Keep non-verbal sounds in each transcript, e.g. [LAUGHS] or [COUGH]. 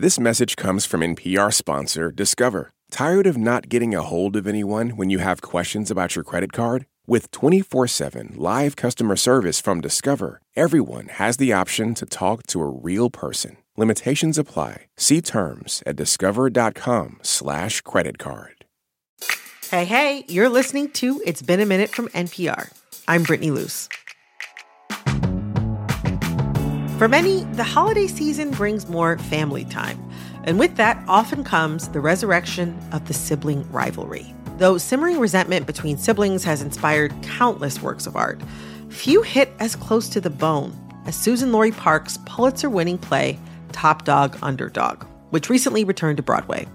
This message comes from NPR sponsor Discover. Tired of not getting a hold of anyone when you have questions about your credit card? With 24 7 live customer service from Discover, everyone has the option to talk to a real person. Limitations apply. See terms at discover.com/slash credit card. Hey, hey, you're listening to It's Been a Minute from NPR. I'm Brittany Luse. For many, the holiday season brings more family time. And with that often comes the resurrection of the sibling rivalry. Though simmering resentment between siblings has inspired countless works of art, few hit as close to the bone as Suzan-Lori Parks' Pulitzer winning play, Top Dog Underdog, which recently returned to Broadway.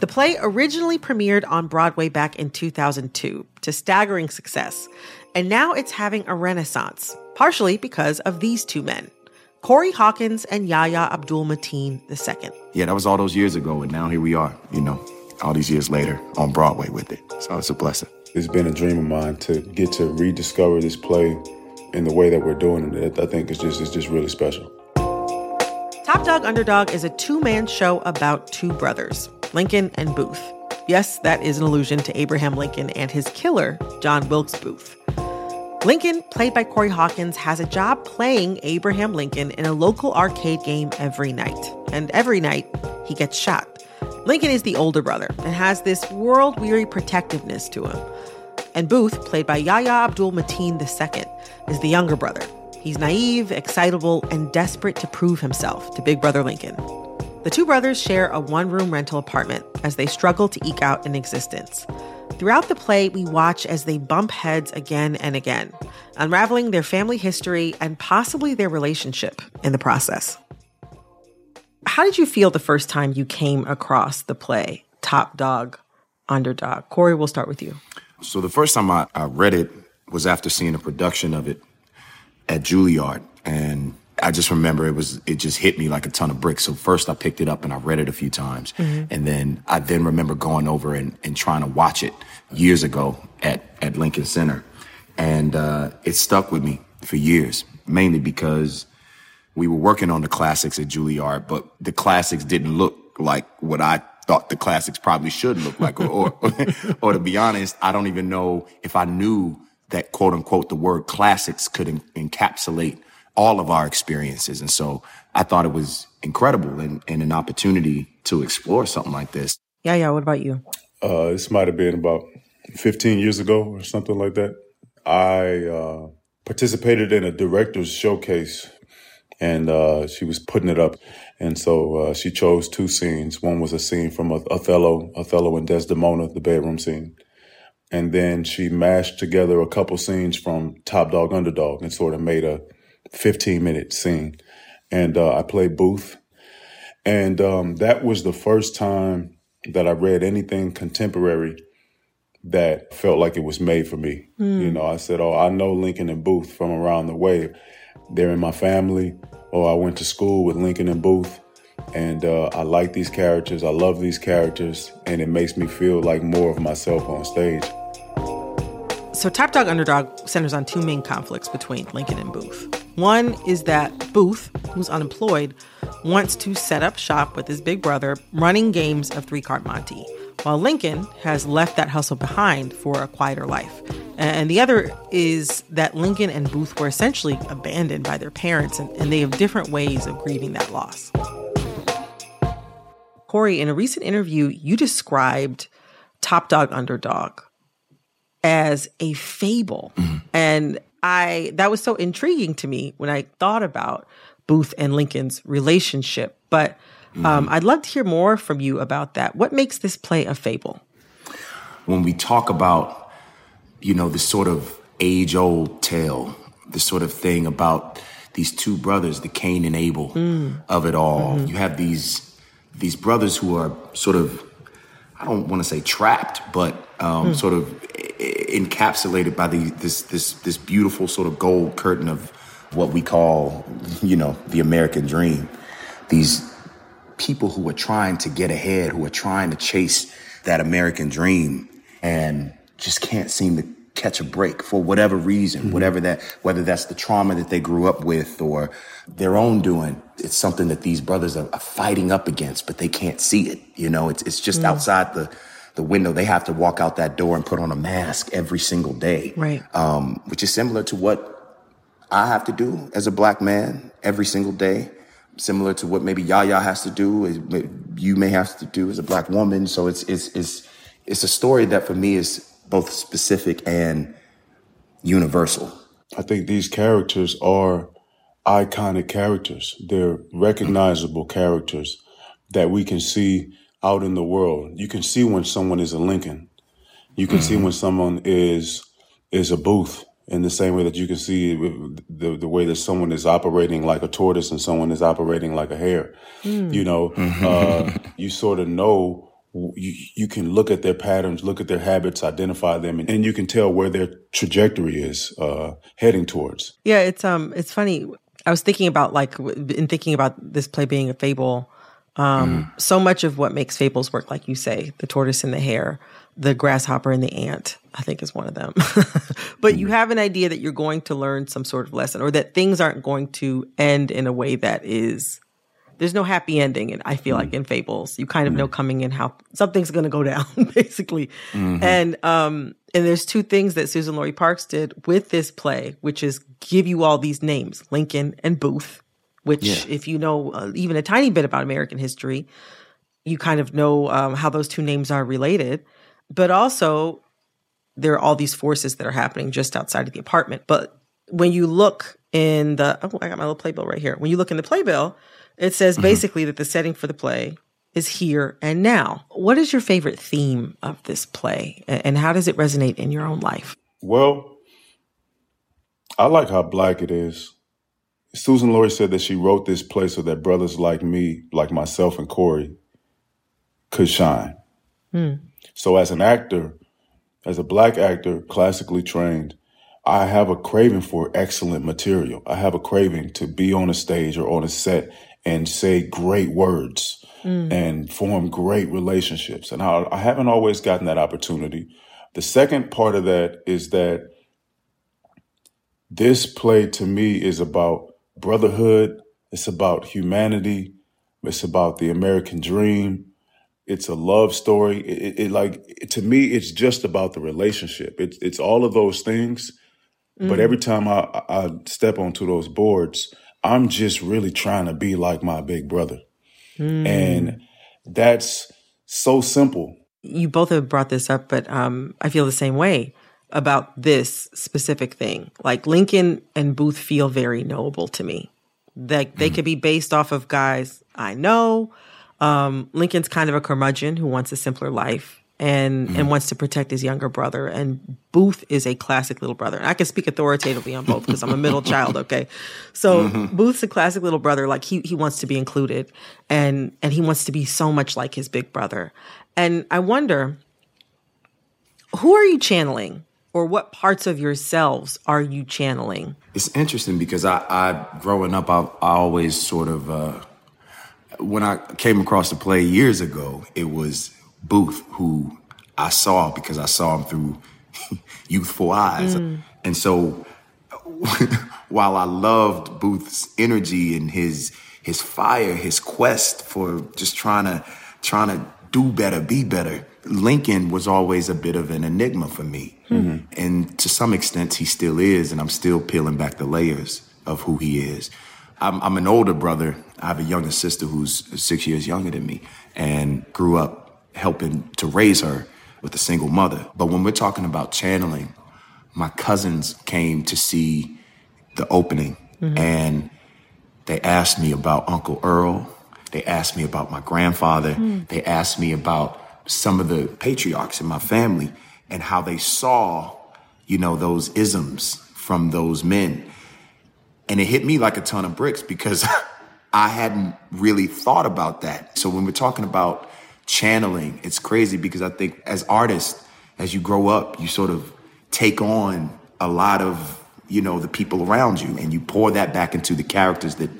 The play originally premiered on Broadway back in 2002 to staggering success, and now it's having a renaissance, partially because of these two men. Corey Hawkins and Yahya Abdul Mateen II. Yeah, that was all those years ago, and now here we are, you know, all these years later on Broadway with it. So it's a blessing. It's been a dream of mine to get to rediscover this play in the way that we're doing it. I think it's just it's just really special. Top Dog Underdog is a two-man show about two brothers, Lincoln and Booth. Yes, that is an allusion to Abraham Lincoln and his killer, John Wilkes Booth. Lincoln, played by Corey Hawkins, has a job playing Abraham Lincoln in a local arcade game every night. And every night, he gets shot. Lincoln is the older brother and has this world weary protectiveness to him. And Booth, played by Yahya Abdul Mateen II, is the younger brother. He's naive, excitable, and desperate to prove himself to Big Brother Lincoln. The two brothers share a one room rental apartment as they struggle to eke out an existence. Throughout the play, we watch as they bump heads again and again, unraveling their family history and possibly their relationship in the process. How did you feel the first time you came across the play, Top Dog, Underdog? Corey, we'll start with you. So the first time I, I read it was after seeing a production of it at Juilliard. And I just remember it was it just hit me like a ton of bricks. So first I picked it up and I read it a few times. Mm-hmm. And then I then remember going over and, and trying to watch it years ago at, at Lincoln Center. And uh, it stuck with me for years, mainly because we were working on the classics at Juilliard, but the classics didn't look like what I thought the classics probably should look like. or, or, [LAUGHS] or to be honest, I don't even know if I knew that quote unquote the word classics could en- encapsulate all of our experiences. And so I thought it was incredible and, and an opportunity to explore something like this. Yeah, yeah. What about you? Uh, this might have been about 15 years ago or something like that. I uh, participated in a director's showcase and uh, she was putting it up. And so uh, she chose two scenes. One was a scene from Othello, Othello and Desdemona, the bedroom scene. And then she mashed together a couple scenes from Top Dog Underdog and sort of made a 15 minute scene. And uh, I played Booth. And um, that was the first time that I read anything contemporary that felt like it was made for me. Mm. You know, I said, Oh, I know Lincoln and Booth from around the way. They're in my family. Or oh, I went to school with Lincoln and Booth. And uh, I like these characters. I love these characters. And it makes me feel like more of myself on stage. So, Top Dog Underdog centers on two main conflicts between Lincoln and Booth. One is that Booth, who's unemployed, wants to set up shop with his big brother running games of three card Monte, while Lincoln has left that hustle behind for a quieter life. And the other is that Lincoln and Booth were essentially abandoned by their parents, and, and they have different ways of grieving that loss. Corey, in a recent interview, you described Top Dog Underdog as a fable. Mm-hmm. And I that was so intriguing to me when I thought about Booth and Lincoln's relationship. But um, mm-hmm. I'd love to hear more from you about that. What makes this play a fable? When we talk about, you know, this sort of age old tale, this sort of thing about these two brothers, the Cain and Abel mm. of it all. Mm-hmm. You have these these brothers who are sort of I don't want to say trapped, but um, mm. sort of encapsulated by the, this this this beautiful sort of gold curtain of what we call, you know, the American dream. These people who are trying to get ahead, who are trying to chase that American dream, and just can't seem to catch a break for whatever reason, mm-hmm. whatever that, whether that's the trauma that they grew up with or their own doing. It's something that these brothers are, are fighting up against, but they can't see it. You know, it's, it's just mm. outside the, the window. They have to walk out that door and put on a mask every single day. Right. Um, which is similar to what I have to do as a black man every single day. Similar to what maybe Yaya has to do, you may have to do as a black woman. So it's, it's, it's, it's a story that for me is both specific and universal. I think these characters are iconic characters. They're recognizable characters that we can see out in the world. You can see when someone is a Lincoln. You can mm-hmm. see when someone is is a Booth in the same way that you can see the the way that someone is operating like a tortoise and someone is operating like a hare. Mm. You know, mm-hmm. uh, [LAUGHS] you sort of know you, you can look at their patterns, look at their habits, identify them, and, and you can tell where their trajectory is uh, heading towards. Yeah, it's um, it's funny. I was thinking about like in thinking about this play being a fable. Um, mm. So much of what makes fables work, like you say, the tortoise and the hare, the grasshopper and the ant, I think is one of them. [LAUGHS] but mm. you have an idea that you're going to learn some sort of lesson, or that things aren't going to end in a way that is there's no happy ending and i feel mm like in fables you kind of mm know coming in how something's going to go [LAUGHS] down basically mm-hmm. and um and there's two things that Suzan-Lori Parks did with this play which is give you all these names lincoln and booth which yeah. if you know uh, even a tiny bit about american history you kind of know um, how those two names are related but also there are all these forces that are happening just outside of the apartment but when you look in the oh i got my little playbill right here when you look in the playbill it says mm-hmm. basically that the setting for the play is here and now. What is your favorite theme of this play and how does it resonate in your own life? Well, I like how black it is. Suzan-Lori said that she wrote this play so that brothers like me, like myself and Corey, could shine. Hmm. So as an actor, as a black actor, classically trained, I have a craving for excellent material. I have a craving to be on a stage or on a set and say great words mm. and form great relationships. And I, I haven't always gotten that opportunity. The second part of that is that this play to me is about brotherhood. It's about humanity. It's about the American dream. It's a love story. It, it, it like to me, it's just about the relationship. It's it's all of those things. Mm. But every time I, I step onto those boards, I'm just really trying to be like my big brother. Mm. And that's so simple. You both have brought this up, but um, I feel the same way about this specific thing. Like Lincoln and Booth feel very knowable to me. That they, they mm. could be based off of guys I know. Um, Lincoln's kind of a curmudgeon who wants a simpler life and mm. and wants to protect his younger brother. And Booth is a classic little brother. And I can speak authoritatively on both because I'm a middle [LAUGHS] child. Okay, so mm-hmm. Booth's a classic little brother. Like he he wants to be included, and and he wants to be so much like his big brother. And I wonder, who are you channeling? Or what parts of yourselves are you channeling? It's interesting because I, I growing up, I, I always sort of, uh, when I came across the play years ago, it was Booth, who I saw because I saw him through [LAUGHS] youthful eyes. Mm. And so [LAUGHS] while I loved Booth's energy and his his fire, his quest for just trying to trying to do better, be better, Lincoln was always a bit of an enigma for me. Mm-hmm. And to some extent he still is, and I'm still peeling back the layers of who he is. I'm, I'm an older brother. I have a younger sister who's six years younger than me and grew up helping to raise her with a single mother. But when we're talking about channeling, my cousins came to see the opening mm-hmm. and they asked me about Uncle Earl. They asked me about my grandfather. Mm. They asked me about some of the patriarchs in my family and how they saw, you know, those isms from those men. And it hit me like a ton of bricks because [LAUGHS] I hadn't really thought about that. So when we're talking about channeling. It's crazy because I think as artists, as you grow up, you sort of take on a lot of, you know, the people around you and you pour that back into the characters that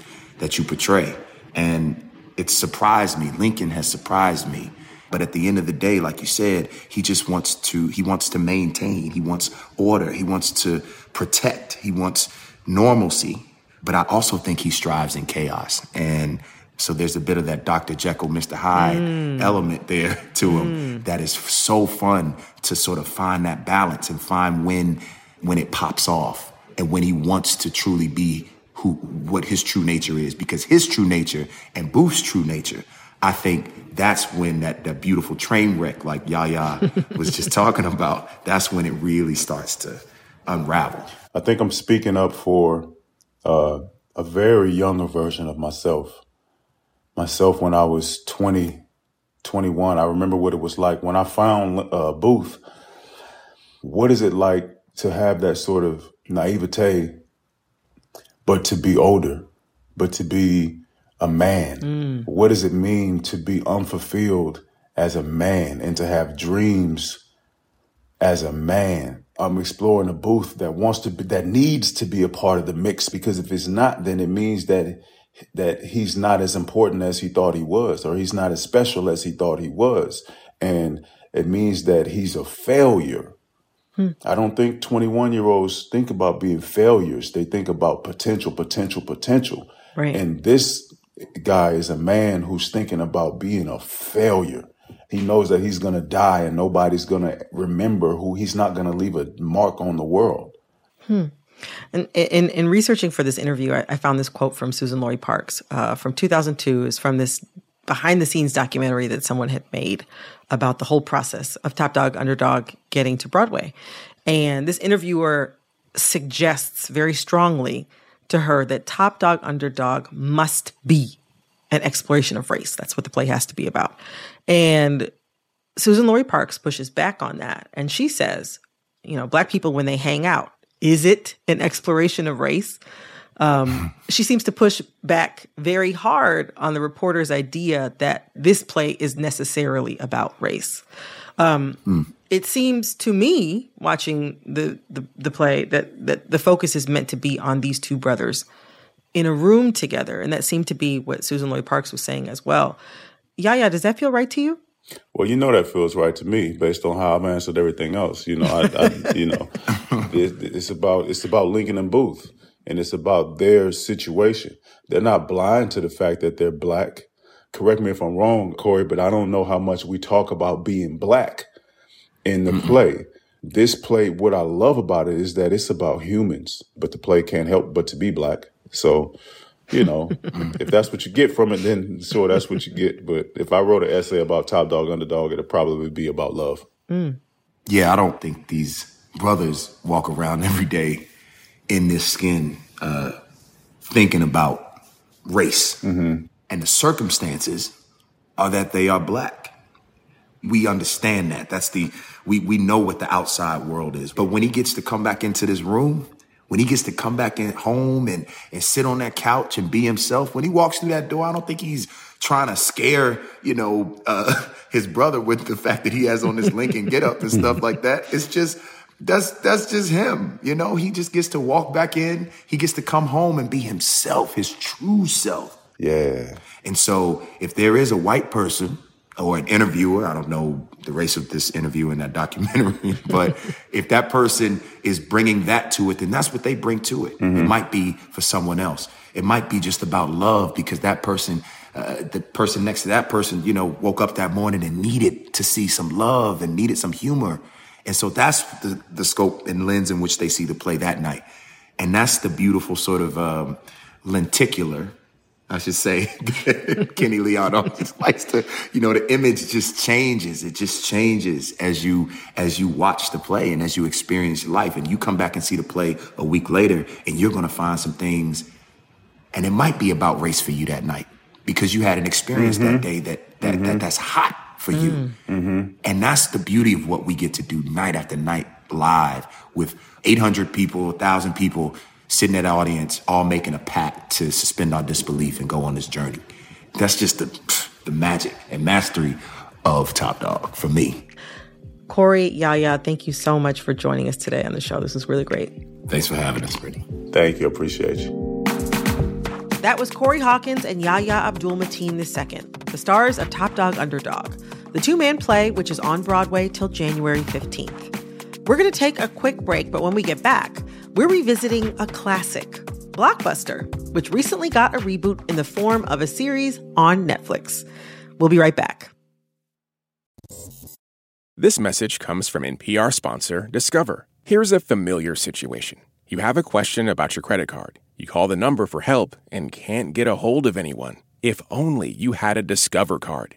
that you portray. And it surprised me. Lincoln has surprised me But at the end of the day, like you said, he just wants to he wants to maintain. He wants order. He wants to protect. He wants normalcy. But I also think he strives in chaos. And so there's a bit of that Dr. Jekyll, Mr. Hyde mm. element there [LAUGHS] to him mm. that is so fun to sort of find that balance and find when when it pops off and when he wants to truly be who what his true nature is because his true nature and Booth's true nature I think that's when that, that beautiful train wreck, like Yaya was just [LAUGHS] talking about, that's when it really starts to unravel. I think I'm speaking up for uh, a very younger version of myself. Myself when I was 20, 21. I remember what it was like when I found uh, Booth. What is it like to have that sort of naivete, but to be older, but to be a man. Mm. What does it mean to be unfulfilled as a man and to have dreams as a man? I'm exploring a booth that wants to be, that needs to be a part of the mix because if it's not, then it means that that he's not as important as he thought he was, or he's not as special as he thought he was. And it means that he's a failure. Hmm. I don't think 21 year olds think about being failures. They think about potential, potential, potential. Right. And this guy is a man who's thinking about being a failure. He knows that he's going to die and nobody's going to remember who he's not going to leave a mark on the world. Hmm. And in, in researching for this interview, I, I found this quote from Suzan-Lori Parks uh, from 2002. is from this behind the scenes documentary that someone had made about the whole process of Top Dog Underdog getting to Broadway. And this interviewer suggests very strongly to her that Top Dog Underdog must be an exploration of race. That's what the play has to be about. And Suzan-Lori Parks pushes back on that. And she says, you know, Black people, when they hang out, is it an exploration of race? Um, [LAUGHS] she seems to push back very hard on the reporter's idea that this play is necessarily about race. Um, mm it seems to me watching the, the, the play that that the focus is meant to be on these two brothers in a room together, and that seemed to be what Suzan-Lori Parks was saying as well. Yaya, does that feel right to you? Well, you know that feels right to me based on how I've answered everything else. You know, I, I you know, [LAUGHS] it, it's about it's about Lincoln and Booth, and it's about their situation. They're not blind to the fact that they're black. Correct me if I'm wrong, Corey, but I don't know how much we talk about being black in the mm-hmm. play. This play, what I love about it is that it's about humans, but the play can't help but to be black. So, you know, if that's what you get from it, then sure, that's what you get. But if I wrote an essay about top dog, underdog, it'd probably be about love. Mm. Yeah, I don't think these brothers walk around [LAUGHS] every day in this skin uh, thinking about race. Mm-hmm. And the circumstances are that they are black we understand that. That's the we we know what the outside world is. But when he gets to come back into this room, when he gets to come back in home and and sit on that couch and be himself, when he walks through that door, I don't think he's trying to scare, you know, uh, [LAUGHS] his brother with the fact that he has on this Lincoln get up and stuff like that. It's just that's that's just him. You know, he just gets to walk back in. He gets to come home and be himself, his true self. Yeah. And so if there is a white person or an interviewer. I don't know the race of this interview in that documentary, [LAUGHS] but if that person is bringing that to it, then that's what they bring to it. Mm-hmm. It might be for someone else. It might be just about love because that person, uh, the person next to that person, you know, woke up that morning and needed to see some love and needed some humor. And so that's the, the scope and lens in which they see the play that night. And that's the beautiful sort of um, lenticular I should say, [LAUGHS] Kenny Leon just likes to, you know, the image just changes. It just changes as you as you watch the play and as you experience life. And you come back and see the play a week later, and you're going to find some things, and it might be about race for you that night because you had an experience mm-hmm. that day that that, mm-hmm. that that's hot for you, mm-hmm. and that's the beauty of what we get to do night after night live with 800 people, 1,000 people sitting at the audience, all making a pact to suspend our disbelief and go on this journey. That's just the, the magic and mastery of Top Dog for me. Corey, Yaya, thank you so much for joining us today on the show. This is really great. Thanks for having us, Brittany. Thank you. Appreciate you. That was Corey Hawkins and Yahya Abdul Mateen II, the stars of Top Dog Underdog. the two man play, which is on Broadway till January 15th. We're going to take a quick break, but when we get back, we're revisiting a classic, Blockbuster, which recently got a reboot in the form of a series on Netflix. We'll be right back. This message comes from NPR sponsor Discover. Here's a familiar situation. You have a question about your credit card. You call the number for help and can't get a hold of anyone. If only you had a Discover card.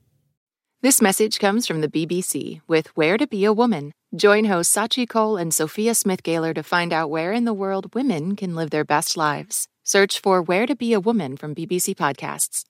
This message comes from the BBC with Where to Be a Woman. Join hosts Sachi Cole and Sophia Smith Galer to find out where in the world women can live their best lives. Search for Where to Be a Woman from BBC Podcasts.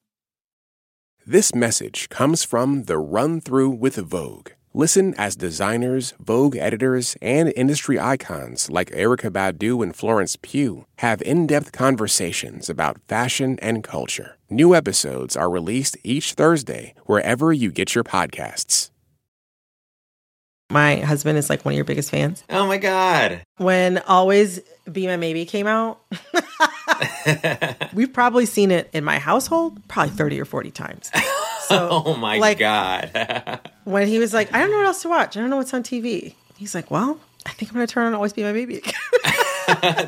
This message comes from the Run Through with Vogue. Listen as designers, Vogue editors, and industry icons like Erykah Badu and Florence Pugh have in depth conversations about fashion and culture. New episodes are released each Thursday wherever you get your podcasts. My husband is like one of your biggest fans. Oh my God. When Always Be My Maybe came out, [LAUGHS] we've probably seen it in my household probably 30 or 40 times. So, [LAUGHS] oh my like, God. [LAUGHS] when he was like, I don't know what else to watch. I don't know what's on TV. He's like, well, I think I'm going to turn on Always Be My Maybe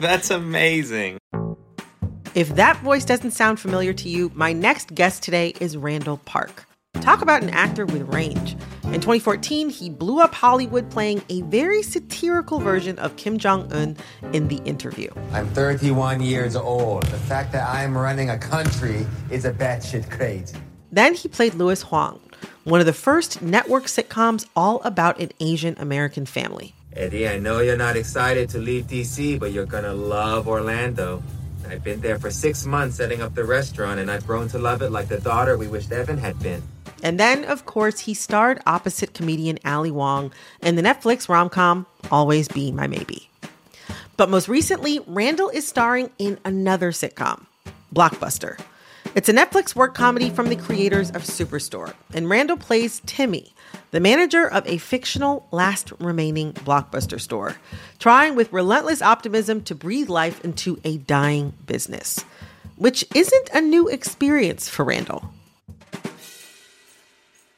That's amazing. If that voice doesn't sound familiar to you, my next guest today is Randall Park. Talk about an actor with range. In 2014, he blew up Hollywood playing a very satirical version of Kim Jong un in The Interview. I'm 31 years old. The fact that I'm running a country is a batshit crazy. Then he played Louis Huang, one of the first network sitcoms all about an Asian American family. Eddie, I know you're not excited to leave DC, but you're gonna love Orlando. I've been there for six months setting up the restaurant, and I've grown to love it like the daughter we wished Evan had been. And then, of course, he starred opposite comedian Ali Wong in the Netflix rom com Always Be My Maybe. But most recently, Randall is starring in another sitcom, Blockbuster. It's a Netflix work comedy from the creators of Superstore, and Randall plays Timmy, the manager of a fictional last remaining Blockbuster store, trying with relentless optimism to breathe life into a dying business, which isn't a new experience for Randall.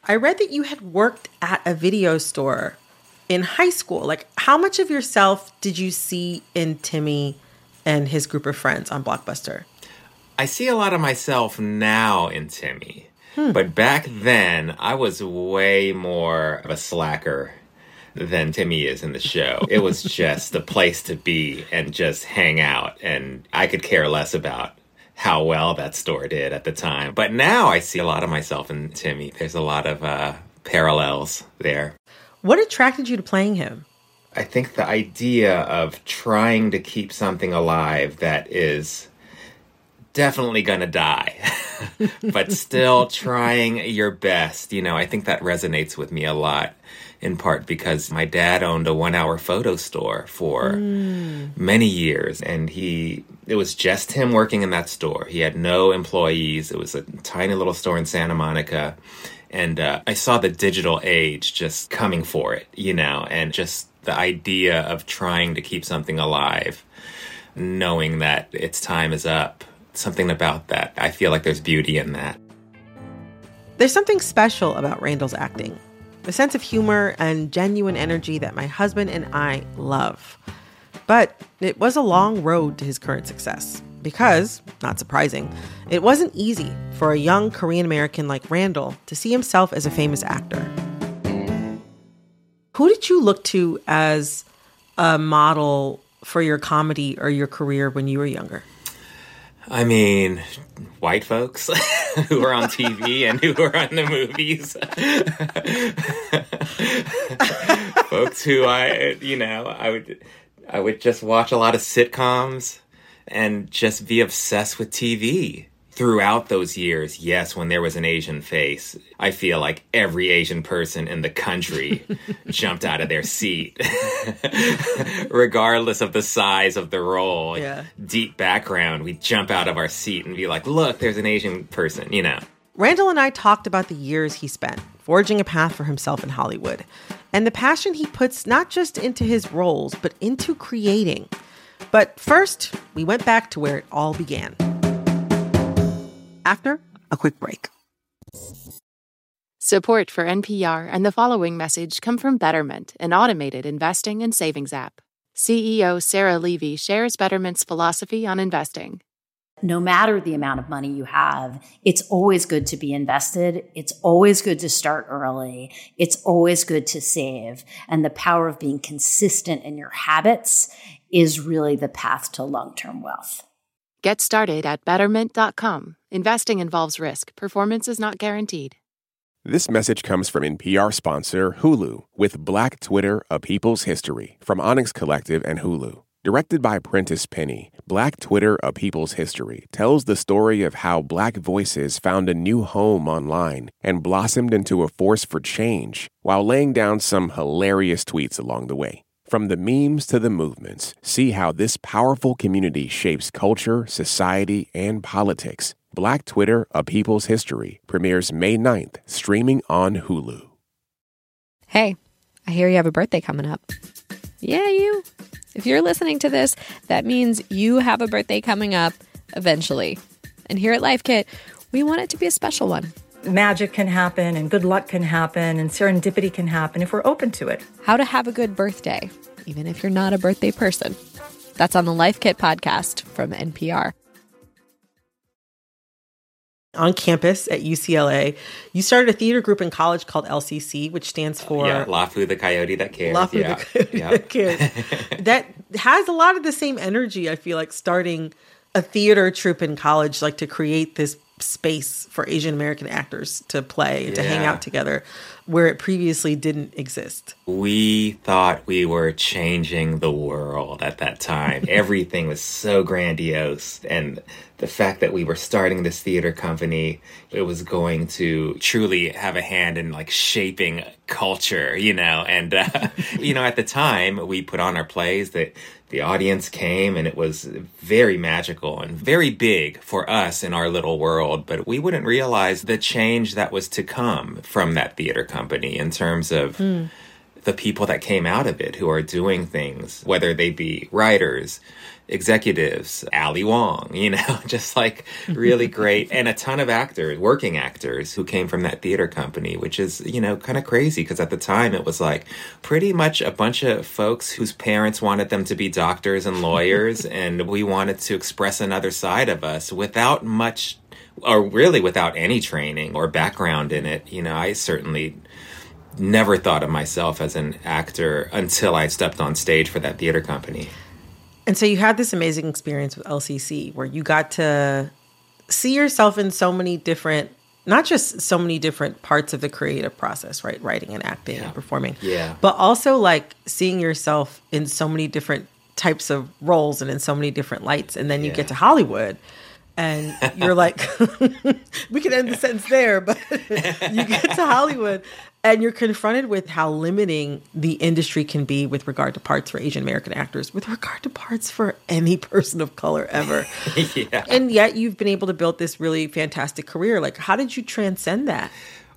I read that you had worked at a video store in high school. Like, how much of yourself did you see in Timmy and his group of friends on Blockbuster? I see a lot of myself now in Timmy. Hmm. But back then, I was way more of a slacker than Timmy is in the show. It was [LAUGHS] just the place to be and just hang out. And I could care less about how well that store did at the time. But now I see a lot of myself in Timmy. There's a lot of uh, parallels there. What attracted you to playing him? I think the idea of trying to keep something alive that is definitely gonna die, [LAUGHS] but still trying your best. You know, I think that resonates with me a lot in part because my dad owned a one hour photo store for mm. many years and he it was just him working in that store he had no employees it was a tiny little store in santa monica and uh, i saw the digital age just coming for it you know and just the idea of trying to keep something alive knowing that its time is up something about that i feel like there's beauty in that there's something special about randall's acting a sense of humor and genuine energy that my husband and I love. But it was a long road to his current success because, not surprising, it wasn't easy for a young Korean American like Randall to see himself as a famous actor. Who did you look to as a model for your comedy or your career when you were younger? I mean, white folks. [LAUGHS] who are on TV and who are on the movies. [LAUGHS] Folks who I, you know, I would, I would just watch a lot of sitcoms and just be obsessed with TV throughout those years, yes, when there was an Asian face, I feel like every Asian person in the country [LAUGHS] jumped out of their seat, [LAUGHS] regardless of the size of the role. Yeah. Deep background, we jump out of our seat and be like, look, there's an Asian person, you know. Randall and I talked about the years he spent forging a path for himself in Hollywood and the passion he puts not just into his roles, but into creating. But first, we went back to where it all began after a quick break. Support for NPR and the following message come from Betterment, an automated investing and savings app. CEO Sarah Levy shares Betterment's philosophy on investing. No matter the amount of money you have, it's always good to be invested. It's always good to start early. It's always good to save. And the power of being consistent in your habits is really the path to long term wealth. Get started at betterment.com. Investing involves risk, performance is not guaranteed. This message comes from NPR sponsor Hulu with Black Twitter, A People's History from Onyx Collective and Hulu. Directed by Prentice Penny, Black Twitter, A People's History tells the story of how black voices found a new home online and blossomed into a force for change while laying down some hilarious tweets along the way. From the memes to the movements, see how this powerful community shapes culture, society, and politics. Black Twitter, A People's History premieres May 9th, streaming on Hulu. Hey, I hear you have a birthday coming up. Yeah, you. If you're listening to this, that means you have a birthday coming up eventually. And here at Life Kit, we want it to be a special one magic can happen and good luck can happen and serendipity can happen if we're open to it. How to have a good birthday, even if you're not a birthday person. That's on the Life Kit podcast from NPR. On campus at UCLA, you started a theater group in college called LCC, which stands for yeah, Lapu the Coyote That Cares. Lapu yeah. the Coyote Yeah. That Cares. [LAUGHS] that has a lot of the same energy. I feel like starting a theater troupe in college, like to create this space for Asian American actors to play and to hang out together, where it previously didn't exist. We thought we were changing the world at that time. [LAUGHS] Everything was so grandiose. And the fact that we were starting this theater company, it was going to truly have a hand in like shaping culture, you know. And, uh, [LAUGHS] you know, at the time, we put on our plays that the audience came and it was very magical and very big for us in our little world. But we wouldn't realize the change that was to come from that theater company in terms of hmm. The people that came out of it who are doing things, whether they be writers, executives, Ali Wong, you know, [LAUGHS] just like really great, and a ton of actors, working actors who came from that theater company, which is, you know, kind of crazy because at the time it was like pretty much a bunch of folks whose parents wanted them to be doctors and lawyers, [LAUGHS] and we wanted to express another side of us without much. Or really without any training or background in it, you know, I certainly never thought of myself as an actor until I stepped on stage for that theater company. And so you had this amazing experience with LCC where you got to see yourself in so many different, not just so many different parts of the creative process, right? Writing and acting and performing. Yeah. But also like seeing yourself in so many different types of roles and in so many different lights. And then you Yeah. get to Hollywood and you're like, [LAUGHS] we could end the sentence there, but [LAUGHS] you get to Hollywood and you're confronted with how limiting the industry can be with regard to parts for Asian American actors, with regard to parts for any person of color ever. [LAUGHS] yeah. and yet you've been able to build this really fantastic career. Like, how did you transcend that?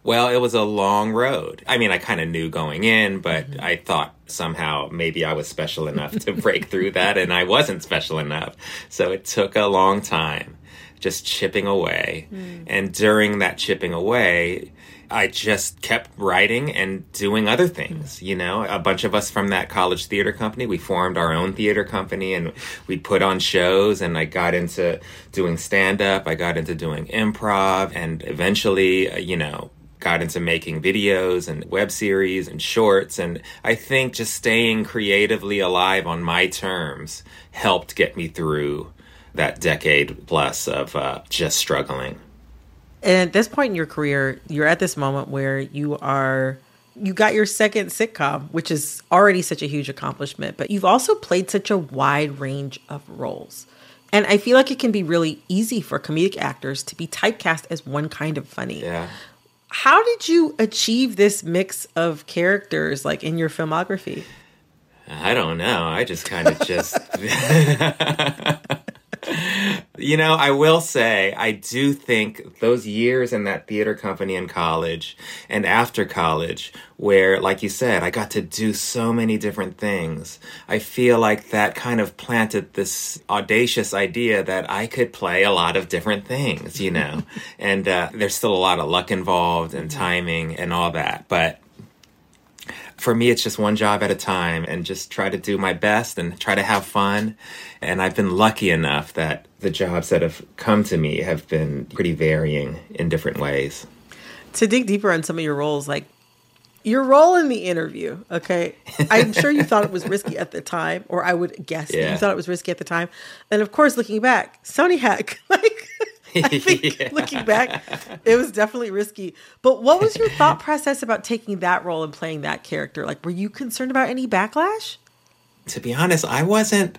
Well, it was a long road. I mean, I kind of knew going in, but mm-hmm. I thought somehow maybe I was special enough to break through that, and I wasn't special enough. So it took a long time just chipping away. And during that chipping away, I just kept writing and doing other things. You know, a bunch of us from that college theater company, we formed our own theater company and we put on shows. And I got into doing stand up, I got into doing improv, and eventually, uh, you know, got into making videos and web series and shorts. And I think just staying creatively alive on my terms helped get me through that decade plus of uh, just struggling. And at this point in your career, you're at this moment where you are you got your second sitcom, which is already such a huge accomplishment, but you've also played such a wide range of roles. And I feel like it can be really easy for comedic actors to be typecast as one kind of funny. Yeah. How did you achieve this mix of characters like in your filmography? I don't know. I just kind of just. [LAUGHS] [LAUGHS] you know, I will say, I do think those years in that theater company in college and after college, where, like you said, I got to do so many different things, I feel like that kind of planted this audacious idea that I could play a lot of different things, you know? [LAUGHS] and uh, there's still a lot of luck involved and timing and all that. But for me, it's just one job at a time and just try to do my best and try to have fun. And I've been lucky enough that the jobs that have come to me have been pretty varying in different ways. To dig deeper on some of your roles, like your role in the interview, okay? I'm sure you thought it was risky at the time, or I would guess Yeah. you thought it was risky at the time. And of course, looking back, Sony hack. [LAUGHS] Like, [LAUGHS] I think [LAUGHS] looking back, it was definitely risky. But what was your thought [LAUGHS] process about taking that role and playing that character? Like, were you concerned about any backlash? To be honest, I wasn't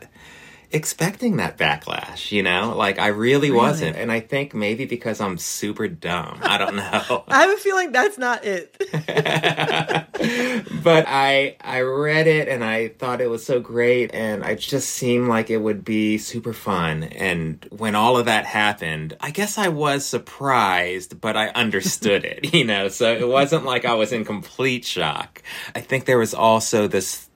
expecting that backlash, you know? Like, I really, wasn't. And I think maybe because I'm super dumb. I don't know. [LAUGHS] I have a feeling that's not it. [LAUGHS] but I I read it and I thought it was so great and it just seemed like it would be super fun and when all of that happened I guess I was surprised but I understood [LAUGHS] it you know so it wasn't like I was in complete shock I think there was also this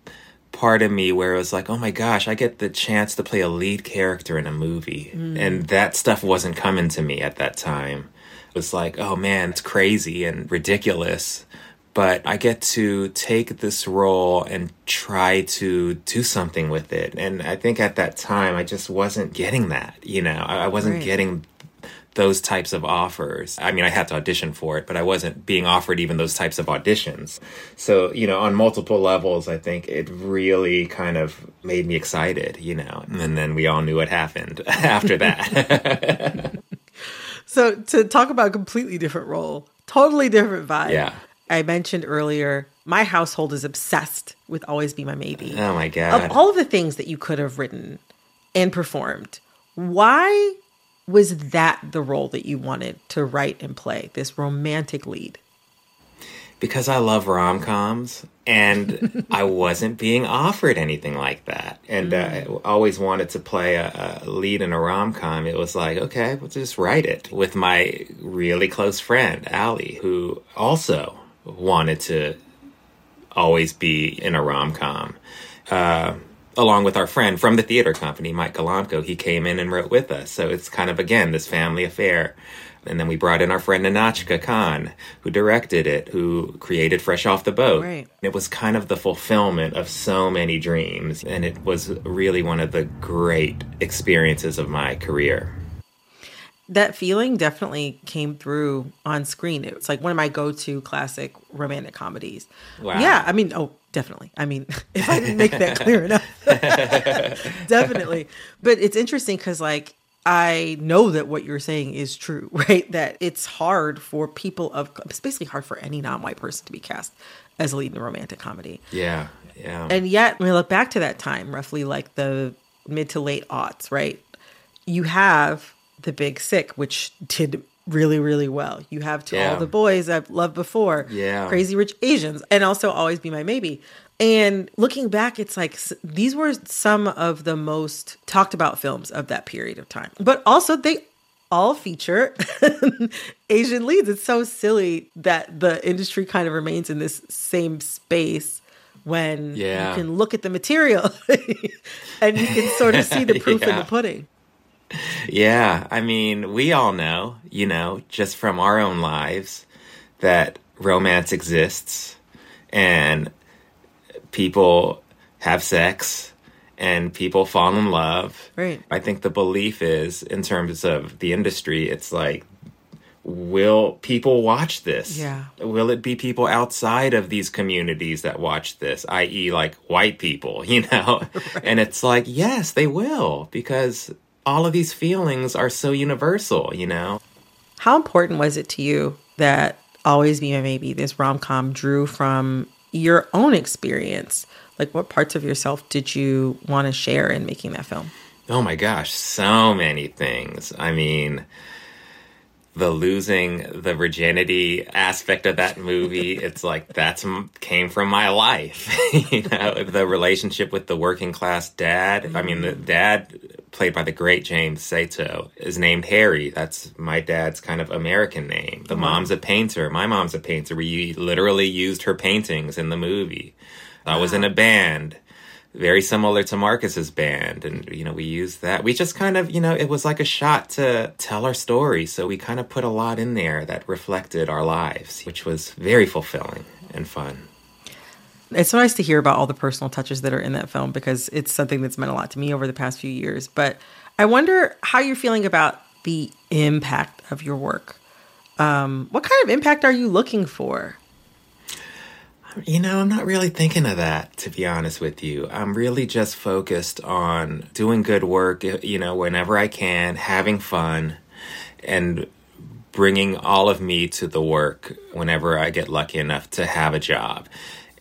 part of me where it was like oh my gosh I get the chance to play a lead character in a movie mm. and that stuff wasn't coming to me at that time it was like, oh man, it's crazy and ridiculous. But I get to take this role and try to do something with it. And I think at that time, I just wasn't getting that. You know, I I wasn't Right. getting those types of offers. I mean, I had to audition for it, but I wasn't being offered even those types of auditions. So, you know, on multiple levels, I think it really kind of made me excited, you know, and then we all knew what happened [LAUGHS] after that. [LAUGHS] So to talk about a completely different role, totally different vibe. Yeah. I mentioned earlier, my household is obsessed with Always Be My Maybe. oh my God. Of all of the things that you could have written and performed, why was that the role that you wanted to write and play? This romantic lead. because I love rom coms and [LAUGHS] I wasn't being offered anything like that. And uh, I always wanted to play a, a lead in a rom com. It was like, okay, we'll just write it with my really close friend, ali who also wanted to always be in a rom com. Uh, along with our friend from the theater company, Mike Golamco, he came in and wrote with us. So it's kind of, again, this family affair. And then we brought in our friend Nahnatchka Khan, who directed it, who created Fresh Off the Boat. Right. It was kind of the fulfillment of so many dreams. And it was really one of the great experiences of my career. That feeling definitely came through on screen. It's like one of my go-to classic romantic comedies. Wow. Yeah, I mean, oh, definitely. I mean, [LAUGHS] if I didn't make that clear [LAUGHS] enough, [LAUGHS] definitely. But it's interesting because, like, I know that what you're saying is true, right? That it's hard for people of, it's basically hard for any non-white person to be cast as a lead in a romantic comedy. Yeah. Yeah. And yet, when I look back to that time, roughly like the mid to late aughts, right? You have The Big Sick, which did really, really well. You have To Yeah. All the Boys I've Loved Before, Yeah. Crazy Rich Asians, and also Always Be My Maybe. And looking back, it's like these were some of the most talked about films of that period of time. But also, they all feature [LAUGHS] Asian leads. It's so silly that the industry kind of remains in this same space when Yeah. you can look at the material [LAUGHS] and you can sort of see the [LAUGHS] proof in the pudding. Yeah, I mean, we all know, you know, just from our own lives, that romance exists and people have sex and people fall in love. Right. I think the belief is, in terms of the industry, it's like, will people watch this? Yeah. Will it be people outside of these communities that watch this, i.e., like white people, [LAUGHS] you know? [LAUGHS] Right. And it's like, yes, they will, because all of these feelings are so universal, you know? How important was it to you that Always Be My Maybe, this rom com, drew from your own experience? Like, what parts of yourself did you want to share in making that film? Oh my gosh, so many things. I mean, the losing the virginity aspect of that movie it's like that's came from my life. [LAUGHS] You know the relationship with the working class dad i mean the mm. dad played by the great james saito is named harry. That's my dad's kind of american name. The mm-hmm. mom's a painter. My mom's a painter. We literally used her paintings in the movie. I was in ah. a band very similar to Marcus's band. And, you know, we used that. We just kind of, you know, it was like a shot to tell our story. So we kind of put a lot in there that reflected our lives, which was very fulfilling and fun. It's so nice to hear about all the personal touches that are in that film because it's something that's meant a lot to me over the past few years. But I wonder how you're feeling about the impact of your work. Um, what kind of impact are you looking for? You know, I'm not really thinking of that, to be honest with you. I'm really just focused on doing good work, eh, you know, whenever I can, having fun, and bringing all of me to the work whenever I get lucky enough to have a job.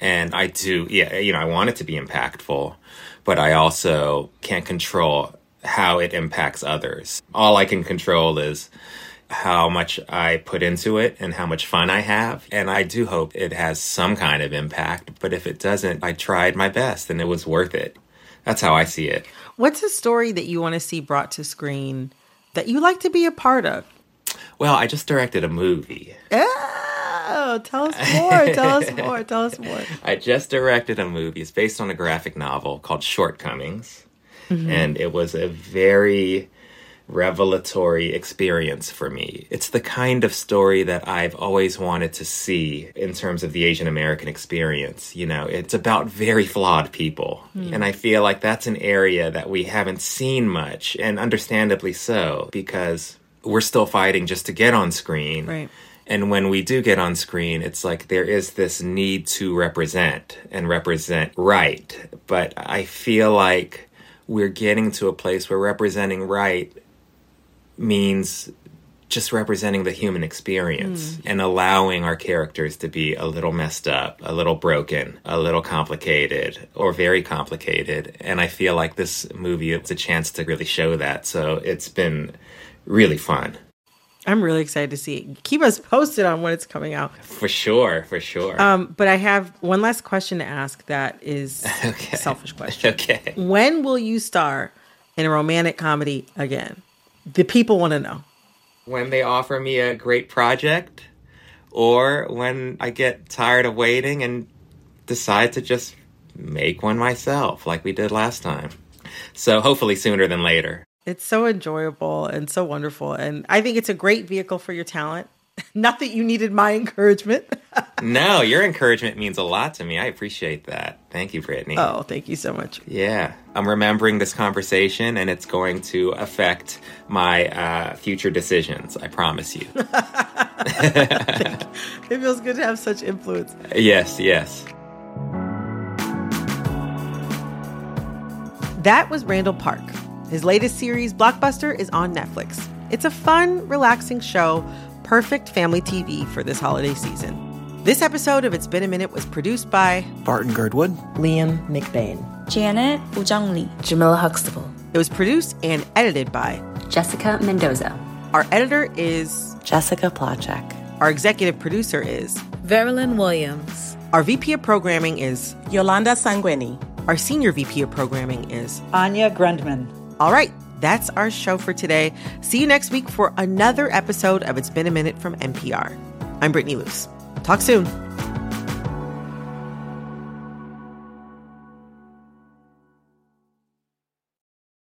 And I do, yeah, eh, you know, I want it to be impactful, but I also can't control how it impacts others. All I can control is how much I put into it and how much fun I have. And I do hope it has some kind of impact. But if it doesn't, I tried my best and it was worth it. That's how I see it. What's a story that you want to see brought to screen that you like to be a part of? Well, I just directed a movie. Oh, tell us more. tell us more. Tell us more. [LAUGHS] I just directed a movie. It's based on a graphic novel called Shortcomings. Mm-hmm. And it was a very revelatory experience for me. It's the kind of story that I've always wanted to see in terms of the Asian American experience. You know, it's about very flawed people. Mm. And I feel like that's an area that we haven't seen much, and understandably so, because we're still fighting just to get on screen. Right. And when we do get on screen, it's like there is this need to represent and represent right. But I feel like we're getting to a place where representing right means just representing the human experience mm. and allowing our characters to be a little messed up, a little broken, a little complicated, or very complicated. And I feel like this movie is a chance to really show that. So it's been really fun. I'm really excited to see it. Keep us posted on when it's coming out. For sure, for sure. Um, but I have one last question to ask that is [LAUGHS] okay. selfish question. [LAUGHS] Okay. When will you star in a romantic comedy again? The people want to know. When they offer me a great project, or when I get tired of waiting and decide to just make one myself, like we did last time. So hopefully sooner than later. It's so enjoyable and so wonderful. And I think it's a great vehicle for your talent. [LAUGHS] Not that you needed my encouragement. [LAUGHS] no, your encouragement means a lot to me. I appreciate that. Thank you, Brittany. Oh, thank you so much. Yeah. I'm remembering this conversation and it's going to affect my uh, future decisions. I promise you. [LAUGHS] it feels good to have such influence. Yes, yes. That was Randall Park. His latest series, Blockbuster, is on Netflix. It's a fun, relaxing show perfect family TV for this holiday season. This episode of It's Been a Minute was produced by Barton Girdwood, Liam McBain, Janet Woojeong Jamila Huxtable. It was produced and edited by Jessica Mendoza. Our editor is Jessica Placzek. Our executive producer is Veralyn Williams. Our VP of programming is Yolanda Sangweni. Our senior VP of programming is Anya Grundman. All right that's our show for today. See you next week for another episode of It's Been a Minute from NPR. I'm Brittany Luse. Talk soon.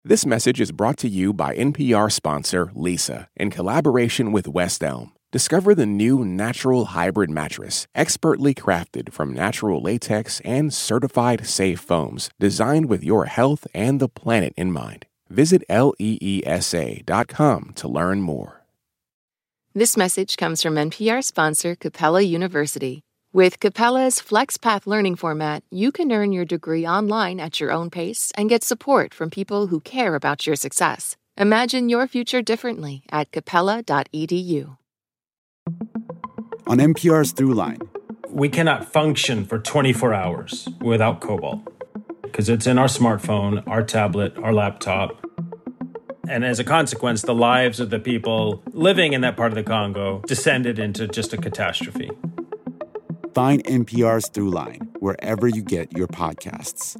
This message is brought to you by NPR sponsor Leesa in collaboration with West Elm. Discover the new natural hybrid mattress, expertly crafted from natural latex and certified safe foams, designed with your health and the planet in mind. Visit leesa.com to learn more. This message comes from NPR sponsor Capella University. With Capella's FlexPath learning format, you can earn your degree online at your own pace and get support from people who care about your success. Imagine your future differently at capella.edu. On NPR's Throughline, we cannot function for 24 hours without cobalt because it's in our smartphone, our tablet, our laptop. And as a consequence, the lives of the people living in that part of the Congo descended into just a catastrophe. Find NPR's Throughline wherever you get your podcasts.